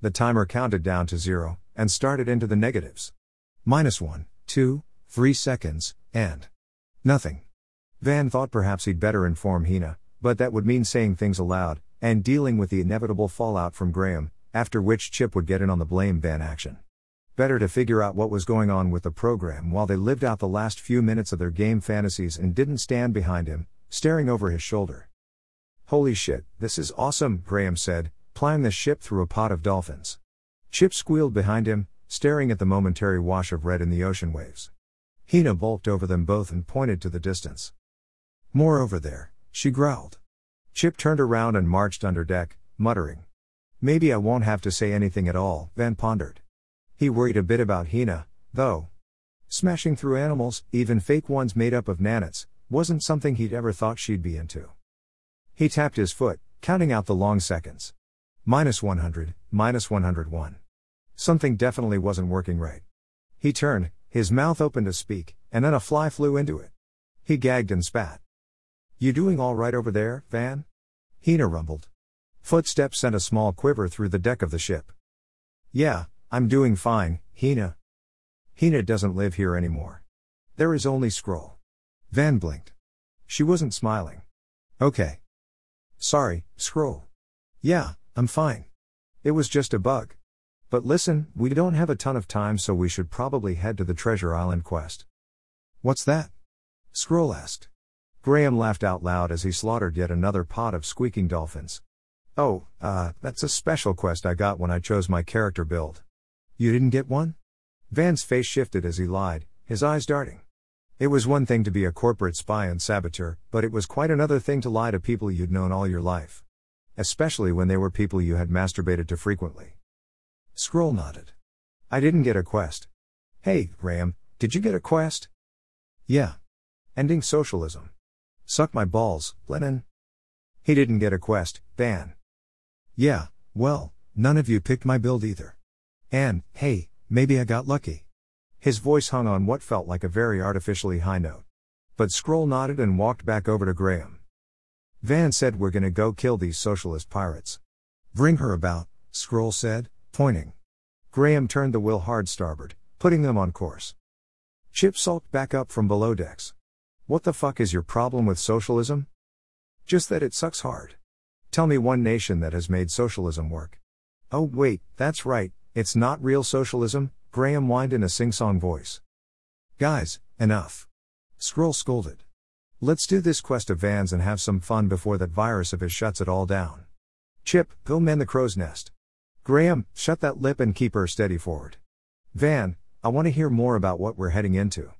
The timer counted down to zero, and started into the negatives. Minus one, two, three seconds, and nothing. Van thought perhaps he'd better inform Hina, but that would mean saying things aloud, and dealing with the inevitable fallout from Graham, after which Chip would get in on the blame Van action. Better to figure out what was going on with the program while they lived out the last few minutes of their game fantasies and didn't stand behind him, staring over his shoulder. Holy shit, this is awesome, Graham said, plying the ship through a pod of dolphins. Chip squealed behind him, staring at the momentary wash of red in the ocean waves. Hina bulked over them both and pointed to the distance. More over there, she growled. Chip turned around and marched under deck, muttering. Maybe I won't have to say anything at all, Van pondered. He worried a bit about Hina, though. Smashing through animals, even fake ones made up of nanites, wasn't something he'd ever thought she'd be into. He tapped his foot, counting out the long seconds. Minus 100, minus 101. Something definitely wasn't working right. He turned, his mouth open to speak, and then a fly flew into it. He gagged and spat. You doing all right over there, Van? Hina rumbled. Footsteps sent a small quiver through the deck of the ship. Yeah, I'm doing fine, Hina. Hina doesn't live here anymore. There is only Scroll. Van blinked. She wasn't smiling. Okay. Sorry, Scroll. Yeah, I'm fine. It was just a bug. But listen, we don't have a ton of time, so we should probably head to the Treasure Island quest. What's that? Scroll asked. Graham laughed out loud as he slaughtered yet another pot of squeaking dolphins. Oh, uh, that's a special quest I got when I chose my character build. You didn't get one? Van's face shifted as he lied, his eyes darting. It was one thing to be a corporate spy and saboteur, but it was quite another thing to lie to people you'd known all your life. Especially when they were people you had masturbated to frequently. Scroll nodded. I didn't get a quest. Hey, Graham, did you get a quest? Yeah. Ending socialism. Suck my balls, Lenin. He didn't get a quest, Van. Yeah, well, none of you picked my build either. And, hey, maybe I got lucky. His voice hung on what felt like a very artificially high note. But Scroll nodded and walked back over to Graham. Van said we're gonna go kill these socialist pirates. Bring her about, Scroll said, pointing. Graham turned the wheel hard starboard, putting them on course. Chip sulked back up from below decks. What the fuck is your problem with socialism? Just that it sucks hard. Tell me one nation that has made socialism work. Oh, wait, that's right, it's not real socialism, Graham whined in a sing song voice. Guys, enough. Scroll scolded. Let's do this quest of Vans and have some fun before that virus of his shuts it all down. Chip, go mend the crow's nest. Graham, shut that lip and keep her steady forward. Van, I want to hear more about what we're heading into.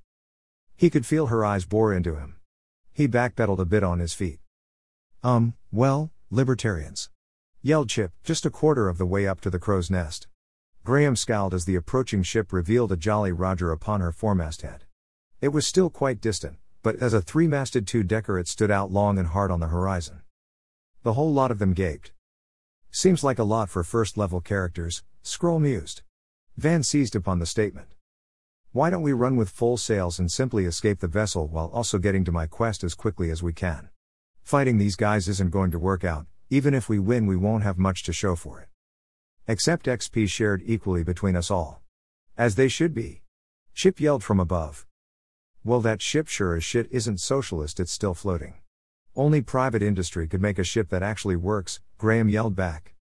He could feel her eyes bore into him. He backpedaled a bit on his feet. Um, well, libertarians. Yelled Chip, just a quarter of the way up to the crow's nest. Graham scowled as the approaching ship revealed a Jolly Roger upon her foremast head. It was still quite distant, but as a three masted two decker it stood out long and hard on the horizon. The whole lot of them gaped. Seems like a lot for first level characters, Scroll mused. Van seized upon the statement. Why don't we run with full sails and simply escape the vessel while also getting to my quest as quickly as we can? Fighting these guys isn't going to work out, even if we win, we won't have much to show for it. Except XP shared equally between us all. As they should be. Chip yelled from above. Well, that ship sure as shit isn't socialist, it's still floating. Only private industry could make a ship that actually works, Graham yelled back.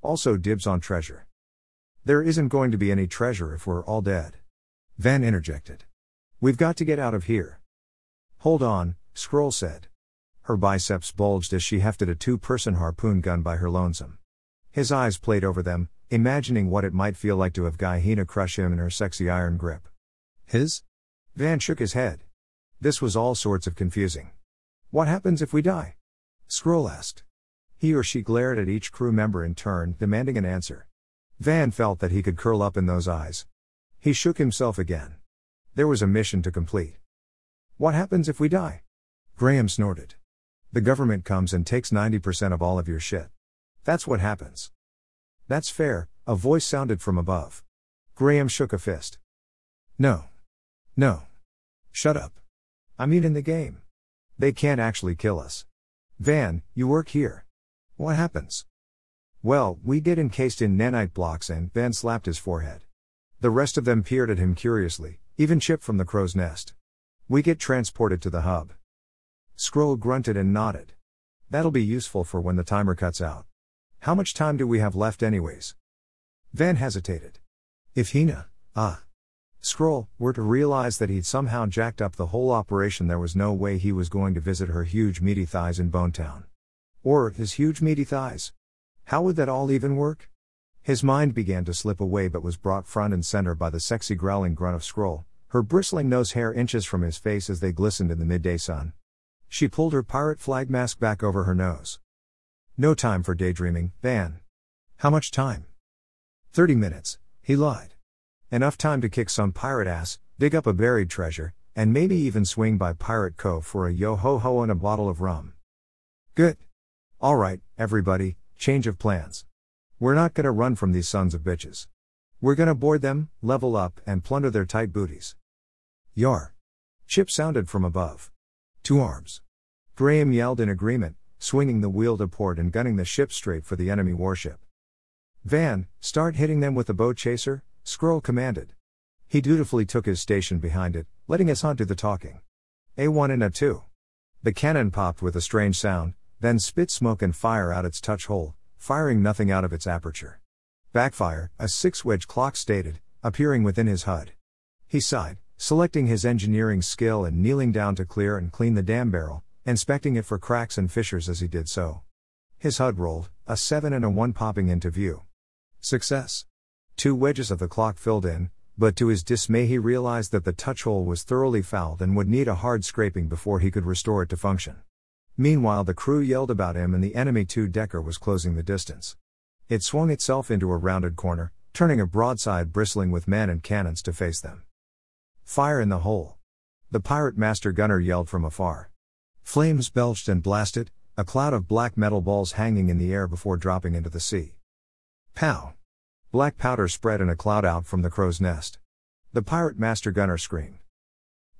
Also, dibs on treasure. There isn't going to be any treasure if we're all dead. Van interjected. We've got to get out of here. Hold on, Scroll said. Her biceps bulged as she hefted a two person harpoon gun by her lonesome. His eyes played over them, imagining what it might feel like to have Guy Hina crush him in her sexy iron grip. His? Van shook his head. This was all sorts of confusing. What happens if we die? Scroll asked. He or she glared at each crew member in turn, demanding an answer. Van felt that he could curl up in those eyes. He shook himself again. There was a mission to complete. What happens if we die? Graham snorted. The government comes and takes 90% of all of your shit. That's what happens. That's fair, a voice sounded from above. Graham shook a fist. No. No. Shut up. I mean, in the game. They can't actually kill us. Van, you work here. What happens? Well, we get encased in nanite blocks and Van slapped his forehead. The rest of them peered at him curiously, even Chip from the crow's nest. We get transported to the hub. Skrull grunted and nodded. That'll be useful for when the timer cuts out. How much time do we have left, anyways? Van hesitated. If Hina, ah, Skrull, were to realize that he'd somehow jacked up the whole operation, there was no way he was going to visit her huge meaty thighs in Bonetown. Or his huge meaty thighs. How would that all even work? His mind began to slip away but was brought front and center by the sexy growling grunt of Scroll, her bristling nose hair inches from his face as they glistened in the midday sun. She pulled her pirate flag mask back over her nose. No time for daydreaming, Van. How much time? Thirty minutes, he lied. Enough time to kick some pirate ass, dig up a buried treasure, and maybe even swing by Pirate Cove for a yo ho ho and a bottle of rum. Good. Alright, everybody, change of plans. We're not gonna run from these sons of bitches. We're gonna board them, level up, and plunder their tight booties. Yar. Chip sounded from above. To arms. Graham yelled in agreement, swinging the wheel to port and gunning the ship straight for the enemy warship. Van, start hitting them with the bow chaser, Skrull commanded. He dutifully took his station behind it, letting us hunt do the talking. A1 and A2. The cannon popped with a strange sound, then spit smoke and fire out its touch hole, firing nothing out of its aperture. Backfire, a six wedge clock stated, appearing within his HUD. He sighed, selecting his engineering skill and kneeling down to clear and clean the dam barrel, inspecting it for cracks and fissures as he did so. His HUD rolled, a 7 and a 1 popping into view. Success. Two wedges of the clock filled in, but to his dismay he realized that the touch hole was thoroughly fouled and would need a hard scraping before he could restore it to function. Meanwhile, the crew yelled about him and the enemy two decker was closing the distance. It swung itself into a rounded corner, turning a broadside bristling with men and cannons to face them. Fire in the hole. The pirate master gunner yelled from afar. Flames belched and blasted, a cloud of black metal balls hanging in the air before dropping into the sea. Pow! Black powder spread in a cloud out from the crow's nest. The pirate master gunner screamed.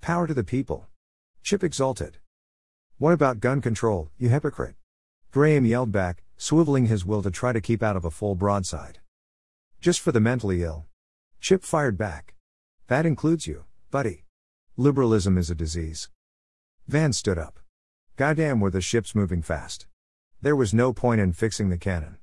Power to the people. Chip exulted. What about gun control, you hypocrite? Graham yelled back, swiveling his will to try to keep out of a full broadside. Just for the mentally ill. Chip fired back. That includes you. Buddy. Liberalism is a disease. Van stood up. Goddamn were the ships moving fast. There was no point in fixing the cannon.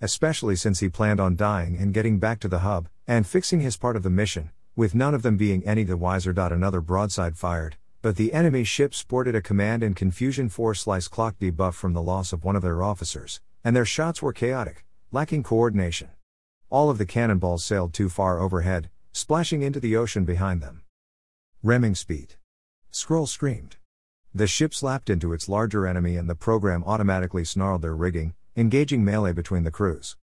Especially since he planned on dying and getting back to the hub, and fixing his part of the mission, with none of them being any the wiser. Another broadside fired, but the enemy ship sported a command and confusion 4 slice clock debuff from the loss of one of their officers, and their shots were chaotic, lacking coordination. All of the cannonballs sailed too far overhead, splashing into the ocean behind them. Remming speed. Skrull screamed. The ship slapped into its larger enemy and the program automatically snarled their rigging, engaging melee between the crews.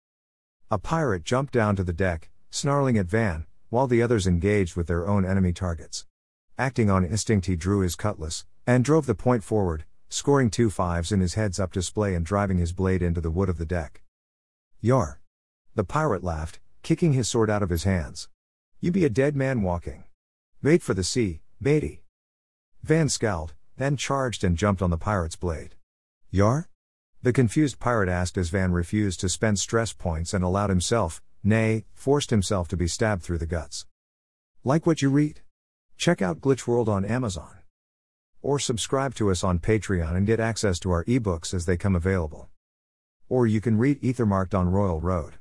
A pirate jumped down to the deck, snarling at Van, while the others engaged with their own enemy targets. Acting on instinct, he drew his cutlass and drove the point forward, scoring two fives in his heads up display and driving his blade into the wood of the deck. Yar! The pirate laughed, kicking his sword out of his hands. You be a dead man walking. Bait for the sea, matey. Van scowled, then charged and jumped on the pirate's blade. Yar? The confused pirate asked as Van refused to spend stress points and allowed himself, nay, forced himself to be stabbed through the guts. Like what you read? Check out Glitch World on Amazon. Or subscribe to us on Patreon and get access to our ebooks as they come available. Or you can read Ethermarked on Royal Road.